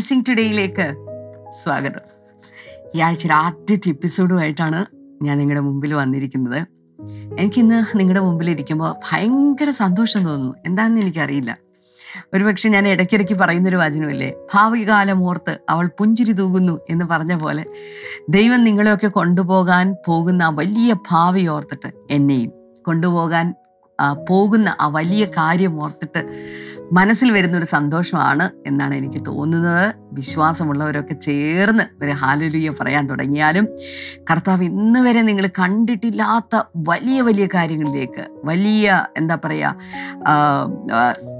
Blessing ടുഡേയിലേക്ക് സ്വാഗതം. ഈ ആഴ്ചയിലെ ആദ്യത്തെ എപ്പിസോഡുമായിട്ടാണ് ഞാൻ നിങ്ങളുടെ മുമ്പിൽ വന്നിരിക്കുന്നത്. എനിക്കിന്ന് നിങ്ങളുടെ മുമ്പിൽ ഇരിക്കുമ്പോൾ ഭയങ്കര സന്തോഷം തോന്നുന്നു. എന്താണെന്ന് എനിക്കറിയില്ല. ഒരുപക്ഷെ ഞാൻ ഇടയ്ക്കിടയ്ക്ക് പറയുന്നൊരു വചനമില്ലേ? ഭാവി കാലം ഓർത്ത് അവൾ പുഞ്ചിരി തൂകുന്നു എന്ന് പറഞ്ഞ പോലെ ദൈവം നിങ്ങളെയൊക്കെ കൊണ്ടുപോകാൻ പോകുന്ന വലിയ ഭാവി ഓർത്തിട്ട് എന്നെയും കൊണ്ടുപോകാൻ പോകുന്ന ആ വലിയ കാര്യം ഓർത്തിട്ട് മനസ്സിൽ വരുന്നൊരു സന്തോഷമാണ് എന്നാണ് എനിക്ക് തോന്നുന്നത്. വിശ്വാസമുള്ളവരൊക്കെ ചേർന്ന് ഒരു ഹാലലുയ്യ പറയാൻ തുടങ്ങിയാലും കർത്താവ് ഇന്ന് വരെ നിങ്ങൾ കണ്ടിട്ടില്ലാത്ത വലിയ വലിയ കാര്യങ്ങളിലേക്ക് വലിയ എന്താ പറയുക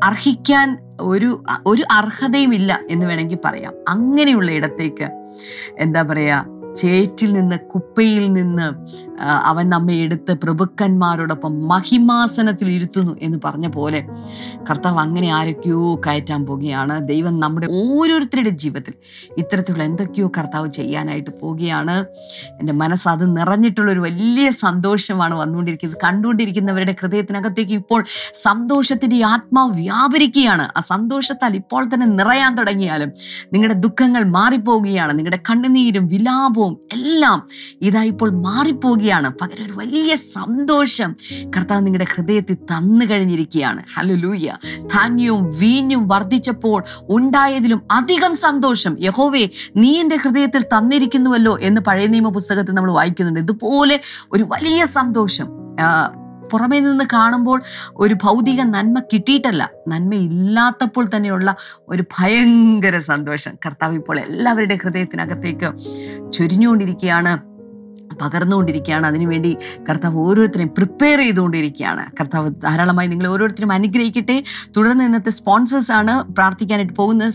അർഹിക്കാൻ ഒരു ഒരു അർഹതയും ഇല്ല എന്ന് വേണമെങ്കിൽ പറയാം. അങ്ങനെയുള്ള ഇടത്തേക്ക് എന്താ പറയുക ചേറ്റിൽ നിന്ന് കുപ്പയിൽ നിന്ന് അവൻ നമ്മെ എടുത്ത് പ്രഭുക്കന്മാരോടൊപ്പം മഹിമാസനത്തിൽ ഇരുത്തുന്നു എന്ന് പറഞ്ഞ പോലെ കർത്താവ് അങ്ങനെ ആരൊക്കെയോ കയറ്റാൻ പോകുകയാണ്. ദൈവം നമ്മുടെ ഓരോരുത്തരുടെ ജീവിതത്തിൽ ഇത്തരത്തിലുള്ള എന്തൊക്കെയോ കർത്താവ് ചെയ്യാനായിട്ട് പോവുകയാണ് എന്റെ മനസ്സ് അത് നിറഞ്ഞിട്ടുള്ള ഒരു വലിയ സന്തോഷമാണ് വന്നുകൊണ്ടിരിക്കുന്നത്. കണ്ടുകൊണ്ടിരിക്കുന്നവരുടെ ഹൃദയത്തിനകത്തേക്ക് ഇപ്പോൾ സന്തോഷത്തിന്റെ ആത്മാവ് വ്യാപരിക്കുകയാണ്. ആ സന്തോഷത്താൽ ഇപ്പോൾ തന്നെ നിറയാൻ തുടങ്ങിയാലും നിങ്ങളുടെ ദുഃഖങ്ങൾ മാറിപ്പോവുകയാണ്. നിങ്ങളുടെ കണ്ണുനീരും വിലാപവും എല്ലാം ഇതാ ഇപ്പോൾ മാറിപ്പോവുകയാണ്. പകരം ഒരു വലിയ സന്തോഷം കർത്താവ് നിങ്ങളുടെ ഹൃദയത്തിൽ തന്നു കഴിഞ്ഞിരിക്കുകയാണ്. ഹലോ ലൂയ്യ ധാന്യവും വീഞ്ഞും വർദ്ധിച്ചപ്പോൾ ഉണ്ടായതിലും അധികം സന്തോഷം. യഹോവേ നീ എന്റെ ഹൃദയത്തിൽ തന്നിരിക്കുന്നുവല്ലോ എന്ന് പഴയ നിയമ പുസ്തകത്തിൽ നമ്മൾ വായിക്കുന്നുണ്ട്. ഇതുപോലെ ഒരു വലിയ സന്തോഷം. പുറമേ നിന്ന് കാണുമ്പോൾ ഒരു ഭൗതിക നന്മ കിട്ടിയിട്ടല്ല. നന്മ ഇല്ലാത്തപ്പോൾ തന്നെയുള്ള ഒരു ഭയങ്കര സന്തോഷം. കർത്താവ് ഇപ്പോൾ എല്ലാവരുടെ ഹൃദയത്തിനകത്തേക്ക് ചൊരിഞ്ഞുകൊണ്ടിരിക്കുകയാണ്. പകർന്നുകൊണ്ടിരിക്കുകയാണ്. അതിനുവേണ്ടി കർത്താവ് ഓരോരുത്തരെയും പ്രിപ്പയർ ചെയ്തുകൊണ്ടിരിക്കുകയാണ്. കർത്താവ് ധാരാളമായി നിങ്ങൾ ഓരോരുത്തരും അനുഗ്രഹിക്കട്ടെ. തുടർന്ന് ഇന്നത്തെ സ്പോൺസേഴ്സ് ആണ് പ്രാർത്ഥിക്കാനായിട്ട് പോകുന്ന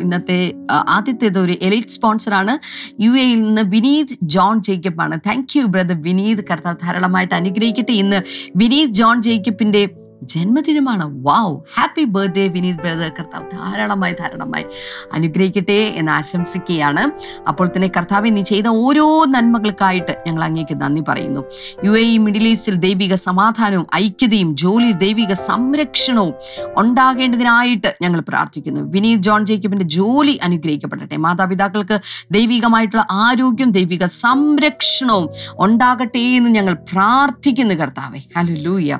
ഇന്നത്തെ ആദ്യത്തേത് ഒരു എലൈറ്റ് സ്പോൺസറാണ് യു എയിൽ നിന്ന് വിനീത് ജോൺ ജേക്കബ് ആണ് താങ്ക് യു ബ്രദർ വിനീത്. കർത്താവ് ധാരാളമായിട്ട് അനുഗ്രഹിക്കട്ടെ. ഇന്ന് വിനീത് ജോൺ ജേക്കബിന്റെ ജന്മദിനമാണ്. Wow happy birthday Vineeth brother. കർത്താവ് ധാരാളമായി ധാരാളമായി അനുഗ്രഹിക്കട്ടെ എന്ന് ആശംസിക്കുകയാണ്. അപ്പോൾ തന്നെ കർത്താവെ നീ ചെയ്ത ഓരോ നന്മകൾക്കായിട്ട് ഞങ്ങൾ അങ്ങേക്ക് നന്ദി പറയുന്നു. യു എ മിഡിൽ ഈസ്റ്റിൽ ദൈവിക സമാധാനവും ഐക്യതയും ജോലിയിൽ ദൈവിക സംരക്ഷണവും ഉണ്ടാകേണ്ടതിനായിട്ട് ഞങ്ങൾ പ്രാർത്ഥിക്കുന്നു. വിനീത് ജോൺ ജേക്കബിന്റെ ജോലി അനുഗ്രഹിക്കപ്പെടട്ടെ. മാതാപിതാക്കൾക്ക് ദൈവികമായിട്ടുള്ള ആരോഗ്യം ദൈവിക സംരക്ഷണവും ഉണ്ടാകട്ടെ എന്ന് ഞങ്ങൾ പ്രാർത്ഥിക്കുന്നു കർത്താവെ. ഹലോ ലൂയ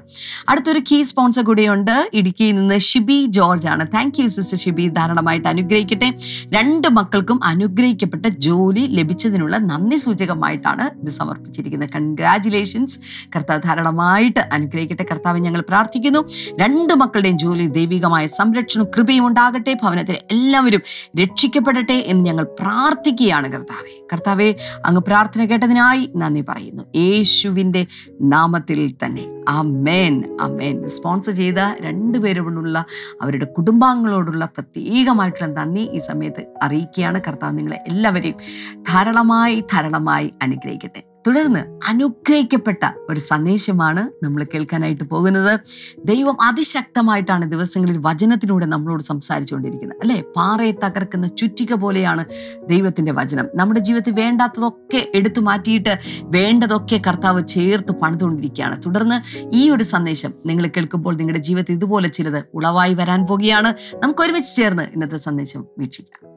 അടുത്തൊരു കീ സ്പോൺസർ കൂടെയുണ്ട്. ഇടുക്കിയിൽ നിന്ന് ഷിബി ജോർജ് ആണ് താങ്ക് യു സിസ്റ്റർ ഷിബി. ധാരാളമായിട്ട് അനുഗ്രഹിക്കട്ടെ. രണ്ട് മക്കൾക്കും അനുഗ്രഹിക്കപ്പെട്ട ജോലി ലഭിച്ചതിനുള്ള നന്ദി സൂചകമായിട്ടാണ് ഇത് സമർപ്പിച്ചിരിക്കുന്നത്. കൺഗ്രാചുലേഷൻസ് കർത്താവ് ധാരാളമായിട്ട് അനുഗ്രഹിക്കട്ടെ. കർത്താവ് ഞങ്ങൾ പ്രാർത്ഥിക്കുന്നു. രണ്ട് മക്കളുടെയും ജോലി ദൈവികമായ സംരക്ഷണവും കൃപയും ഉണ്ടാകട്ടെ. ഭവനത്തിലെ എല്ലാവരും രക്ഷിക്കപ്പെടട്ടെ എന്ന് ഞങ്ങൾ പ്രാർത്ഥിക്കുകയാണ് കർത്താവെ. കർത്താവെ അങ്ങ് പ്രാർത്ഥന കേട്ടതിനായി നന്ദി പറയുന്നു. യേശുവിന്റെ നാമത്തിൽ തന്നെ. അമേൻ അമേൻ സ്പോൺസർ ചെയ്ത രണ്ടുപേരോടുള്ള അവരുടെ കുടുംബാംഗങ്ങളോടുള്ള പ്രത്യേകമായിട്ടുള്ള നന്ദി ഈ സമയത്ത് അറിയിക്കുകയാണ്. കർത്താവ് നിങ്ങളെ എല്ലാവരെയും ധാരാളമായി ധാരാളമായി അനുഗ്രഹിക്കട്ടെ. തുടർന്ന് അനുഗ്രഹിക്കപ്പെട്ട ഒരു സന്ദേശമാണ് നമ്മൾ കേൾക്കാനായിട്ട് പോകുന്നത്. ദൈവം അതിശക്തമായിട്ടാണ് ദിവസങ്ങളിൽ വചനത്തിലൂടെ നമ്മളോട് സംസാരിച്ചുകൊണ്ടിരിക്കുന്നത്. അല്ലേ? പാറയെ തകർക്കുന്ന ചുറ്റിക പോലെയാണ് ദൈവത്തിന്റെ വചനം. നമ്മുടെ ജീവിതത്തിൽ വേണ്ടാത്തതൊക്കെ എടുത്തു മാറ്റിയിട്ട് വേണ്ടതൊക്കെ കർത്താവ് ചേർത്ത് പണിതുകൊണ്ടിരിക്കുകയാണ്. തുടർന്ന് ഈ ഒരു സന്ദേശം നിങ്ങൾ കേൾക്കുമ്പോൾ നിങ്ങളുടെ ജീവിതത്തിൽ ഇതുപോലെ ചിലത് ഉളവായി വരാൻ പോകുകയാണ്. നമുക്ക് ഒരുമിച്ച് ചേർന്ന് ഇന്നത്തെ സന്ദേശം വീക്ഷിക്കാം.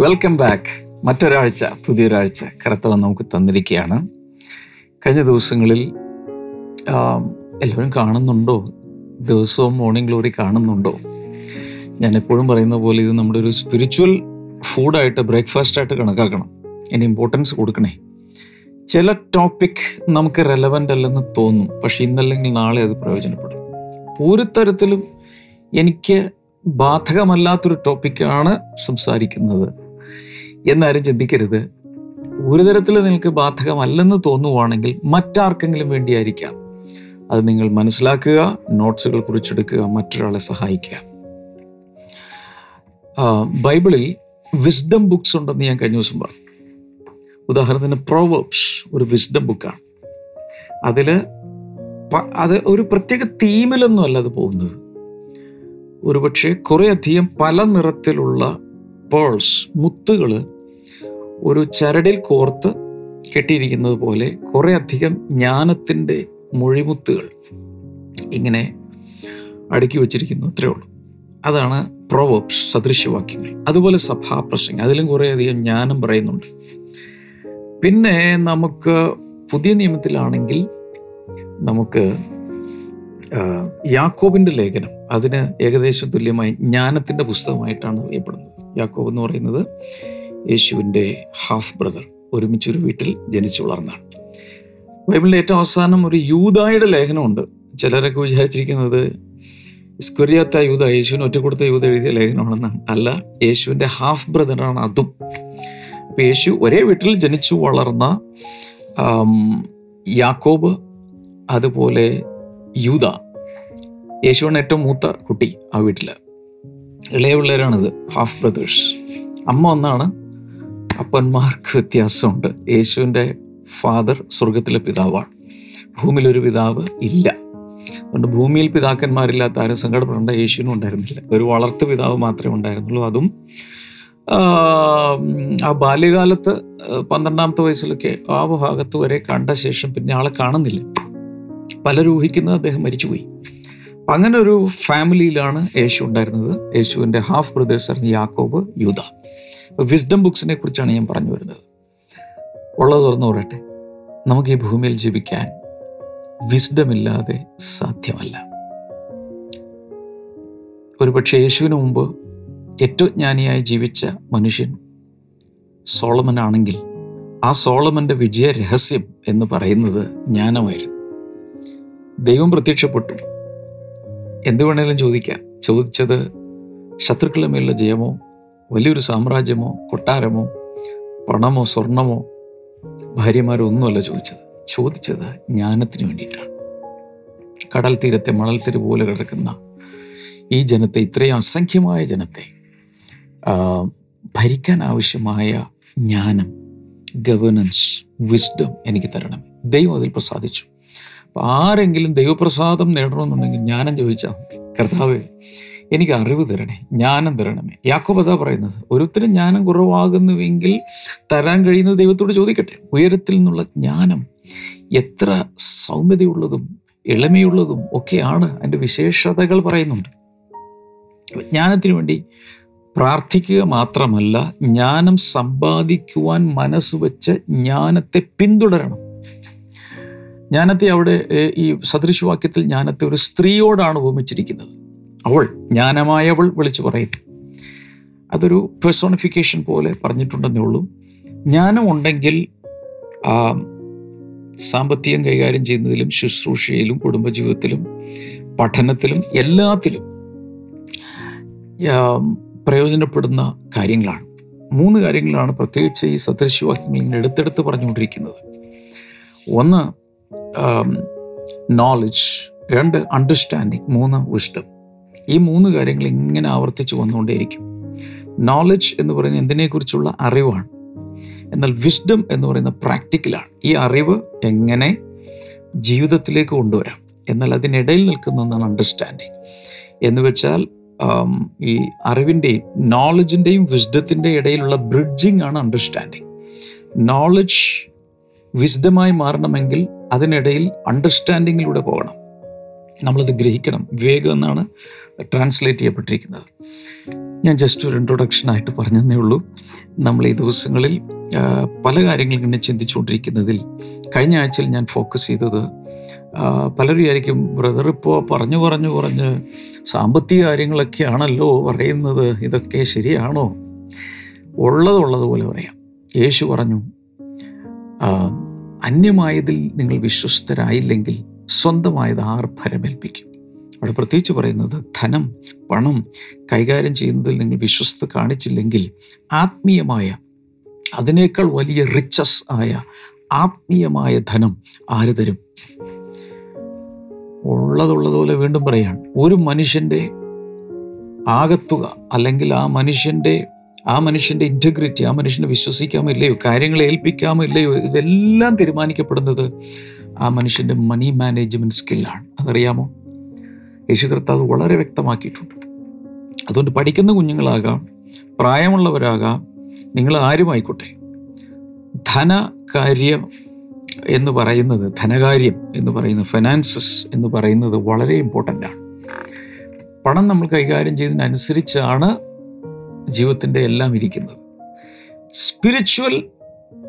വെൽക്കം ബാക്ക് മറ്റൊരാഴ്ച പുതിയൊരാഴ്ച കർത്തവൻ നമുക്ക് തന്നിരിക്കുകയാണ്. കഴിഞ്ഞ ദിവസങ്ങളിൽ എല്ലാവരും കാണുന്നുണ്ടോ? ദിവസവും മോർണിംഗ് ഗ്ലോറി കാണുന്നുണ്ടോ? ഞാൻ എപ്പോഴും പറയുന്ന പോലെ ഇത് നമ്മുടെ ഒരു സ്പിരിച്വൽ ഫുഡായിട്ട് ബ്രേക്ക്ഫാസ്റ്റ് ആയിട്ട് കണക്കാക്കണം. അതിന് ഇമ്പോർട്ടൻസ് കൊടുക്കണേ. ചില ടോപ്പിക് നമുക്ക് റെലവന്റ് അല്ലെന്ന് തോന്നും പക്ഷേ ഇന്നല്ലെങ്കിൽ നാളെ അത് പ്രയോജനപ്പെടും. ഒരു തരത്തിലും എനിക്ക് ബാധകമല്ലാത്തൊരു ടോപ്പിക്കാണ് സംസാരിക്കുന്നത്. എന്നാരും ചിന്തിക്കരുത്. ഒരു തരത്തിൽ നിങ്ങൾക്ക് ബാധകമല്ലെന്ന് തോന്നുവാണെങ്കിൽ മറ്റാർക്കെങ്കിലും വേണ്ടിയായിരിക്കാം. അത് നിങ്ങൾ മനസ്സിലാക്കുക നോട്ട്സുകൾ കുറിച്ചെടുക്കുക മറ്റൊരാളെ സഹായിക്കുക. ബൈബിളിൽ വിസ്ഡം ബുക്സ് ഉണ്ടെന്ന് ഞാൻ കഴിഞ്ഞ ദിവസം പറഞ്ഞു. ഉദാഹരണത്തിന് പ്രോവേബ്സ് ഒരു വിസ്ഡം ബുക്കാണ്. അതിൽ അത് ഒരു പ്രത്യേക തീമിലൊന്നും അല്ല അത് പോകുന്നത്. ഒരുപക്ഷെ കുറേയധികം പല നിറത്തിലുള്ള പേൾസ് മുത്തുകൾ ഒരു ചരടിൽ കോർത്ത് കെട്ടിയിരിക്കുന്നത് പോലെ കുറേ അധികം ജ്ഞാനത്തിന്റെ മൊഴിമുത്തുകൾ ഇങ്ങനെ അടുക്കി വച്ചിരിക്കുന്നു. അത്രേ ഉള്ളൂ. അതാണ് പ്രൊവേബ്സ് സദൃശ്യവാക്യങ്ങൾ അതുപോലെ സഭാപ്രസംഗം. അതിലും കുറേയധികം ജ്ഞാനം പറയുന്നുണ്ട്. പിന്നെ നമുക്ക് പുതിയ നിയമത്തിലാണെങ്കിൽ നമുക്ക് യാക്കോബിന്റെ ലേഖനം അതിന് ഏകദേശം തുല്യമായി ജ്ഞാനത്തിന്റെ പുസ്തകമായിട്ടാണ് അറിയപ്പെടുന്നത്. യാക്കോബ് എന്ന് പറയുന്നത് യേശുവിന്റെ ഹാഫ് ബ്രദർ ഒരുമിച്ചൊരു വീട്ടിൽ ജനിച്ചു വളർന്നാണ് ബൈബിളിന്റെ ഏറ്റവും അവസാനം ഒരു യൂതായുടെ ലേഖനമുണ്ട്. ചിലരൊക്കെ വിചാരിച്ചിരിക്കുന്നത് സ്കുര്യാത്ത യൂത യേശുവിന് ഒറ്റ കൊടുത്ത യൂത എഴുതിയ ലേഖനമാണെന്നാണ്. അല്ല യേശുവിന്റെ ഹാഫ് ബ്രദറാണ് അതും. അപ്പം യേശു ഒരേ വീട്ടിൽ ജനിച്ചു വളർന്ന യാക്കോബ് അതുപോലെ യൂത. യേശുവാണ് ഏറ്റവും മൂത്ത കുട്ടി ആ വീട്ടിൽ. ഇളയ പിള്ളേരാണിത് ഹാഫ് ബ്രദേഴ്സ് അമ്മ ഒന്നാണ് അപ്പന്മാർക്ക് വ്യത്യാസമുണ്ട്. യേശുവിന്റെ ഫാദർ സ്വർഗത്തിലെ പിതാവാണ്. ഭൂമിയിലൊരു പിതാവ് ഇല്ല. അതുകൊണ്ട് ഭൂമിയിൽ പിതാക്കന്മാരില്ലാത്ത ആരും സങ്കടപ്പെടേണ്ട യേശുവിനും ഉണ്ടായിരുന്നില്ല. ഒരു വളർത്തു പിതാവ് മാത്രമേ ഉണ്ടായിരുന്നുള്ളൂ. അതും ആ ബാല്യകാലത്ത് പന്ത്രണ്ടാമത്തെ വയസ്സിലൊക്കെ ആ ഭാഗത്ത് വരെ കണ്ട ശേഷം പിന്നെ ആളെ കാണുന്നില്ല. പലരും ഊഹിക്കുന്നത് അദ്ദേഹം മരിച്ചുപോയി. അങ്ങനെ ഒരു ഫാമിലിയിലാണ് യേശു ഉണ്ടായിരുന്നത്. യേശുവിന്റെ ഹാഫ് ബ്രദേഴ്സ് ആയിരുന്നു യാക്കോബ് യൂത വിസ്ഡം ബുക്സിനെ കുറിച്ചാണ് ഞാൻ പറഞ്ഞു വരുന്നത്. ഉള്ളത് തുറന്നു പറയട്ടെ. നമുക്ക് ഈ ഭൂമിയിൽ ജീവിക്കാൻ വിസ്ഡമില്ലാതെ സാധ്യമല്ല. ഒരുപക്ഷെ യേശുവിന് മുമ്പ് ഏറ്റവും ജ്ഞാനിയായി ജീവിച്ച മനുഷ്യൻ സോളമൻ ആണെങ്കിൽ ആ സോളമന്റെ വിജയ രഹസ്യം എന്ന് പറയുന്നത് ജ്ഞാനമായിരുന്നു. ദൈവം പ്രത്യക്ഷപ്പെട്ടു. എന്ത് വേണേലും ചോദിക്കാം. ചോദിച്ചത് ശത്രുക്കളുടെ മേലുള്ള ജയമോ വലിയൊരു സാമ്രാജ്യമോ കൊട്ടാരമോ പണമോ സ്വർണമോ ഭാര്യമാരോ ഒന്നുമല്ല ചോദിച്ചത്. ചോദിച്ചത് ജ്ഞാനത്തിന് വേണ്ടിയിട്ടാണ്. കടൽ തീരത്തെ മണൽത്തിരി പോലെ കിടക്കുന്ന ഈ ജനത്തെ ഇത്രയും അസംഖ്യമായ ജനത്തെ ഭരിക്കാൻ ആവശ്യമായ ജ്ഞാനം ഗവേണൻസ് വിസ്ഡം എനിക്ക് തരണം. ദൈവം അതിൽ പ്രസാദിച്ചു. അപ്പം ആരെങ്കിലും ദൈവപ്രസാദം നേടണമെന്നുണ്ടെങ്കിൽ ജ്ഞാനം ചോദിച്ചാൽ കർത്താവേ എനിക്ക് അറിവ് തരണേ ജ്ഞാനം തരണമേ. യാക്കോബത പറയുന്നത് ഒരുത്തരും ജ്ഞാനം കുറവാകുന്നുവെങ്കിൽ തരാൻ കഴിയുന്നത് ദൈവത്തോട് ചോദിക്കട്ടെ. ഉയരത്തിൽ നിന്നുള്ള ജ്ഞാനം എത്ര സൗമ്യതയുള്ളതും എളിമയുള്ളതും ഒക്കെയാണ് അതിന്റെ വിശേഷതകൾ പറയുന്നുണ്ട്. ജ്ഞാനത്തിന് വേണ്ടി പ്രാർത്ഥിക്കുക മാത്രമല്ല ജ്ഞാനം സമ്പാദിക്കുവാൻ മനസ്സ് വെച്ച് ജ്ഞാനത്തെ പിന്തുടരണം. ജ്ഞാനത്തെ അവിടെ ഈ സദൃശവാക്യത്തിൽ ജ്ഞാനത്തെ ഒരു സ്ത്രീയോടാണ് ഉപമിച്ചിരിക്കുന്നത്. അവൾ ജ്ഞാനമായവൾ വിളിച്ചു പറയുന്നു അതൊരു പേഴ്സോണിഫിക്കേഷൻ പോലെ പറഞ്ഞിട്ടുണ്ടെന്നേ ഉള്ളൂ. ജ്ഞാനം ഉണ്ടെങ്കിൽ സാമ്പത്തികം കൈകാര്യം ചെയ്യുന്നതിലും ശുശ്രൂഷയിലും കുടുംബജീവിതത്തിലും പഠനത്തിലും എല്ലാത്തിലും പ്രയോജനപ്പെടുന്ന കാര്യങ്ങളാണ്. മൂന്ന് കാര്യങ്ങളാണ് പ്രത്യേകിച്ച് ഈ സദൃശവാക്യങ്ങൾ ഇങ്ങനെ എടുത്തെടുത്ത് പറഞ്ഞുകൊണ്ടിരിക്കുന്നത്. ഒന്ന് നോളജ് രണ്ട് അണ്ടർസ്റ്റാൻഡിങ് മൂന്ന് വിഷ്ടം ഈ മൂന്ന് കാര്യങ്ങൾ ഇങ്ങനെ ആവർത്തിച്ച് വന്നുകൊണ്ടേയിരിക്കും. നോളജ് എന്ന് പറയുന്നത് എന്തിനെക്കുറിച്ചുള്ള അറിവാണ്. എന്നാൽ വിസ്ഡം എന്ന് പറയുന്ന പ്രാക്ടിക്കലാണ് ഈ അറിവ് എങ്ങനെ ജീവിതത്തിലേക്ക് കൊണ്ടുവരാം? എന്നാൽ അതിനിടയിൽ നിൽക്കുന്നതാണ് അണ്ടർസ്റ്റാൻഡിങ് എന്ന് വെച്ചാൽ ഈ അറിവിന്റെയും നോളജിന്റെയും വിസ്ഡത്തിന്റെ ഇടയിലുള്ള ബ്രിഡ്ജിങ് ആണ് അണ്ടർസ്റ്റാൻഡിങ് നോളജ് വിസ്ഡമായി മാറണമെങ്കിൽ അതിനിടയിൽ അണ്ടർസ്റ്റാൻഡിങ്ങിലൂടെ പോകണം. നമ്മളത് ഗ്രഹിക്കണം. വിവേകം എന്നാണ് ട്രാൻസ്ലേറ്റ് ചെയ്യപ്പെട്ടിരിക്കുന്നത്. ഞാൻ ജസ്റ്റ് ഒരു ഇൻട്രൊഡക്ഷനായിട്ട് പറഞ്ഞതേ ഉള്ളൂ. നമ്മൾ ഈ ദിവസങ്ങളിൽ പല കാര്യങ്ങളും ഇങ്ങനെ ചിന്തിച്ചുകൊണ്ടിരിക്കുന്നതിൽ കഴിഞ്ഞ ആഴ്ചയിൽ ഞാൻ ഫോക്കസ് ചെയ്തത് പല പലരും വിചാരിക്കും ബ്രദർ ഇപ്പോൾ പറഞ്ഞു പറഞ്ഞു പറഞ്ഞ് സാമ്പത്തിക കാര്യങ്ങളൊക്കെയാണല്ലോ പറയുന്നത്. ഇതൊക്കെ ശരിയാണോ? ഉള്ളതുള്ളതുപോലെ പറയാം. യേശു പറഞ്ഞു അന്യമായതിൽ നിങ്ങൾ വിശ്വസ്തരായില്ലെങ്കിൽ സ്വന്തമായത് ആർ ഫലമേൽപ്പിക്കും. അവിടെ പ്രത്യേകിച്ച് പറയുന്നത് ധനം പണം കൈകാര്യം ചെയ്യുന്നതിൽ നിങ്ങൾ വിശ്വസ്ത കാണിച്ചില്ലെങ്കിൽ ആത്മീയമായ അതിനേക്കാൾ വലിയ റിച്ചസ് ആയ ആത്മീയമായ ധനം ആര് തരും? ഉള്ളതുള്ളതുപോലെ വീണ്ടും പറയാണ്. ഒരു മനുഷ്യന്റെ ആകത്തുക അല്ലെങ്കിൽ ആ മനുഷ്യന്റെ ആ മനുഷ്യന്റെ ഇന്റഗ്രിറ്റി ആ മനുഷ്യനെ വിശ്വസിക്കാമോ ഇല്ലയോ കാര്യങ്ങളെ ഏൽപ്പിക്കാമോ ഇല്ലയോ ഇതെല്ലാം തീരുമാനിക്കപ്പെടുന്നത് ആ മനുഷ്യന്റെ മണി മാനേജ്മെന്റ് സ്കില്ലാണ് അതറിയാമോ? യേശു കർത്താവ് വളരെ വ്യക്തമാക്കിയിട്ടുണ്ട്. അതുകൊണ്ട് പഠിക്കുന്ന കുഞ്ഞുങ്ങളാകാം പ്രായമുള്ളവരാകാം നിങ്ങൾ ആരുമായിക്കോട്ടെ? ധനകാര്യം എന്ന് പറയുന്നത് ധനകാര്യം എന്ന് പറയുന്നത് ഫിനാൻസസ് എന്ന് പറയുന്നത് വളരെ ഇമ്പോർട്ടന്റ് ആണ്. പണം നമ്മൾ കൈകാര്യം ചെയ്യുന്നതിനനുസരിച്ചാണ് ജീവിതത്തിന്റെ എല്ലാം ഇരിക്കുന്നത്. സ്പിരിച്വൽ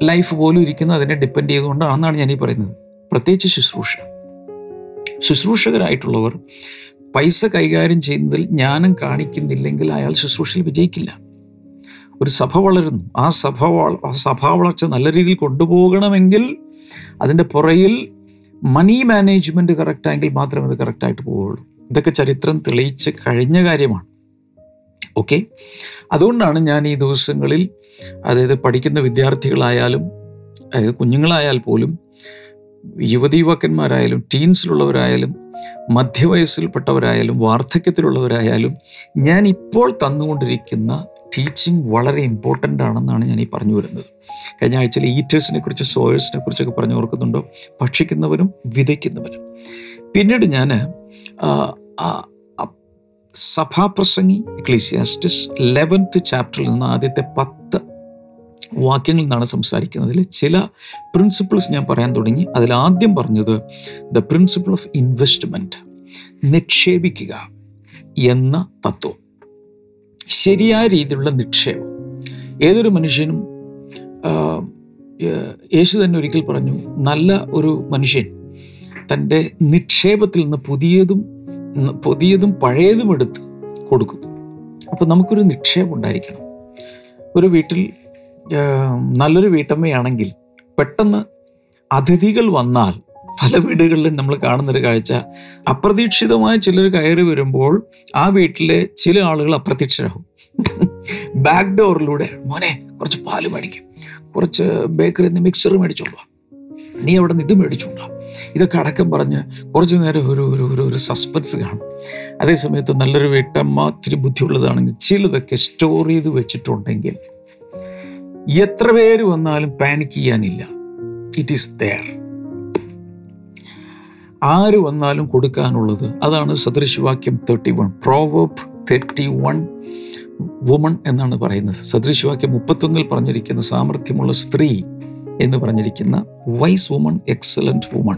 ലൈഫ് പോലും ഇരിക്കുന്നത് അതിനെ ഡിപ്പെൻഡ് ചെയ്തുകൊണ്ടാണെന്നാണ് ഞാൻ ഈ പറയുന്നത്. പ്രത്യേകിച്ച് ശുശ്രൂഷ. ശുശ്രൂഷകരായിട്ടുള്ളവർ പൈസ കൈകാര്യം ചെയ്യുന്നതിൽ ജ്ഞാനം കാണിക്കുന്നില്ലെങ്കിൽ അയാൾ ശുശ്രൂഷയിൽ വിജയിക്കില്ല. ഒരു സഭ വളരുന്നു. ആ സഭ ആ സഭാ വളർച്ച നല്ല രീതിയിൽ കൊണ്ടുപോകണമെങ്കിൽ അതിന്റെ പുറയിൽ മണി മാനേജ്മെന്റ് കറക്റ്റായെങ്കിൽ മാത്രമേ അത് കറക്റ്റായിട്ട് പോവുകയുള്ളൂ. ഇതൊക്കെ ചരിത്രം തെളിയിച്ച് കഴിഞ്ഞ കാര്യമാണ്. ഓക്കെ അതുകൊണ്ടാണ് ഞാൻ ഈ ദിവസങ്ങളിൽ അതായത് പഠിക്കുന്ന വിദ്യാർത്ഥികളായാലും കുഞ്ഞുങ്ങളായാൽ പോലും യുവതി യുവാക്കന്മാരായാലും ടീൻസിലുള്ളവരായാലും മധ്യവയസ്സിൽപ്പെട്ടവരായാലും വാർദ്ധക്യത്തിലുള്ളവരായാലും ഞാൻ ഇപ്പോൾ തന്നുകൊണ്ടിരിക്കുന്ന ടീച്ചിങ് വളരെ ഇമ്പോർട്ടന്റ് ആണെന്നാണ് ഞാൻ ഈ പറഞ്ഞു വരുന്നത്. കഴിഞ്ഞ ആഴ്ചയിൽ ഈറ്റേഴ്സിനെ കുറിച്ച് സോയേഴ്സിനെ കുറിച്ചൊക്കെ പറഞ്ഞു ഓർക്കുന്നുണ്ടോ? ഭക്ഷിക്കുന്നവരും വിതയ്ക്കുന്നവരും. പിന്നീട് ഞാൻ സഭാപ്രസംഗി എക്ലീസിയാസ്റ്റിസ് ലെവൻത്ത് ചാപ്റ്ററിൽ നിന്ന് ആദ്യത്തെ പത്ത് വാക്യങ്ങളിൽ നിന്നാണ് സംസാരിക്കുന്നതിൽ ചില പ്രിൻസിപ്പിൾസ് ഞാൻ പറയാൻ തുടങ്ങി. അതിൽ ആദ്യം പറഞ്ഞത് ദ പ്രിൻസിപ്പിൾ ഓഫ് ഇൻവെസ്റ്റ്മെന്റ് നിക്ഷേപിക്കുക എന്ന തത്വം. ശരിയായ രീതിയിലുള്ള നിക്ഷേപം. ഏതൊരു മനുഷ്യനും യേശു തന്നെ ഒരിക്കൽ പറഞ്ഞു നല്ല ഒരു മനുഷ്യൻ തന്റെ നിക്ഷേപത്തിൽ നിന്ന് പുതിയതും പുതിയതും പഴയതും എടുത്ത് കൊടുക്കുന്നു അപ്പോൾ നമുക്കൊരു നിക്ഷേപം ഉണ്ടായിരിക്കണം. ഒരു വീട്ടിൽ നല്ലൊരു വീട്ടമ്മയാണെങ്കിൽ പെട്ടെന്ന് അതിഥികൾ വന്നാൽ പല വീടുകളിലും നമ്മൾ കാണുന്നൊരു കാഴ്ച. അപ്രതീക്ഷിതമായ ചിലർ കയറി വരുമ്പോൾ ആ വീട്ടിലെ ചില ആളുകൾ അപ്രത്യക്ഷരാകും ബാക്ക് ഡോറിലൂടെ മോനെ കുറച്ച് പാൽ മേടിക്കും. കുറച്ച് നിന്ന് മിക്സർ മേടിച്ചോളൂ നീ അവിടെ നിന്ന് ഇത് മേടിച്ചോണ്ടാ ഇതൊക്കെ അടക്കം പറഞ്ഞ് കുറച്ചു നേരം ഒരു ഒരു ഒരു ഒരു സസ്പെൻസ് കാണും. അതേസമയത്ത് നല്ലൊരു വീട്ടമ്മ ഇത്തിരി ബുദ്ധിയുള്ളതാണെങ്കിൽ ചിലതൊക്കെ സ്റ്റോർ ചെയ്ത് വെച്ചിട്ടുണ്ടെങ്കിൽ എത്ര പേര് വന്നാലും പാനിക് ചെയ്യാനില്ല. ഇറ്റ് ഈസ് ദയർ ആര് വന്നാലും കൊടുക്കാനുള്ളത് അതാണ് സദൃശവാക്യം thirty one proverb thirty one woman എന്നാണ് പറയുന്നത്. സദൃശവാക്യം മുപ്പത്തൊന്നിൽ പറഞ്ഞിരിക്കുന്ന സാമർഥ്യമുള്ള സ്ത്രീ എന്ന് പറഞ്ഞിരിക്കുന്ന വൈസ് വുമൺ എക്സലന്റ് വുമൺ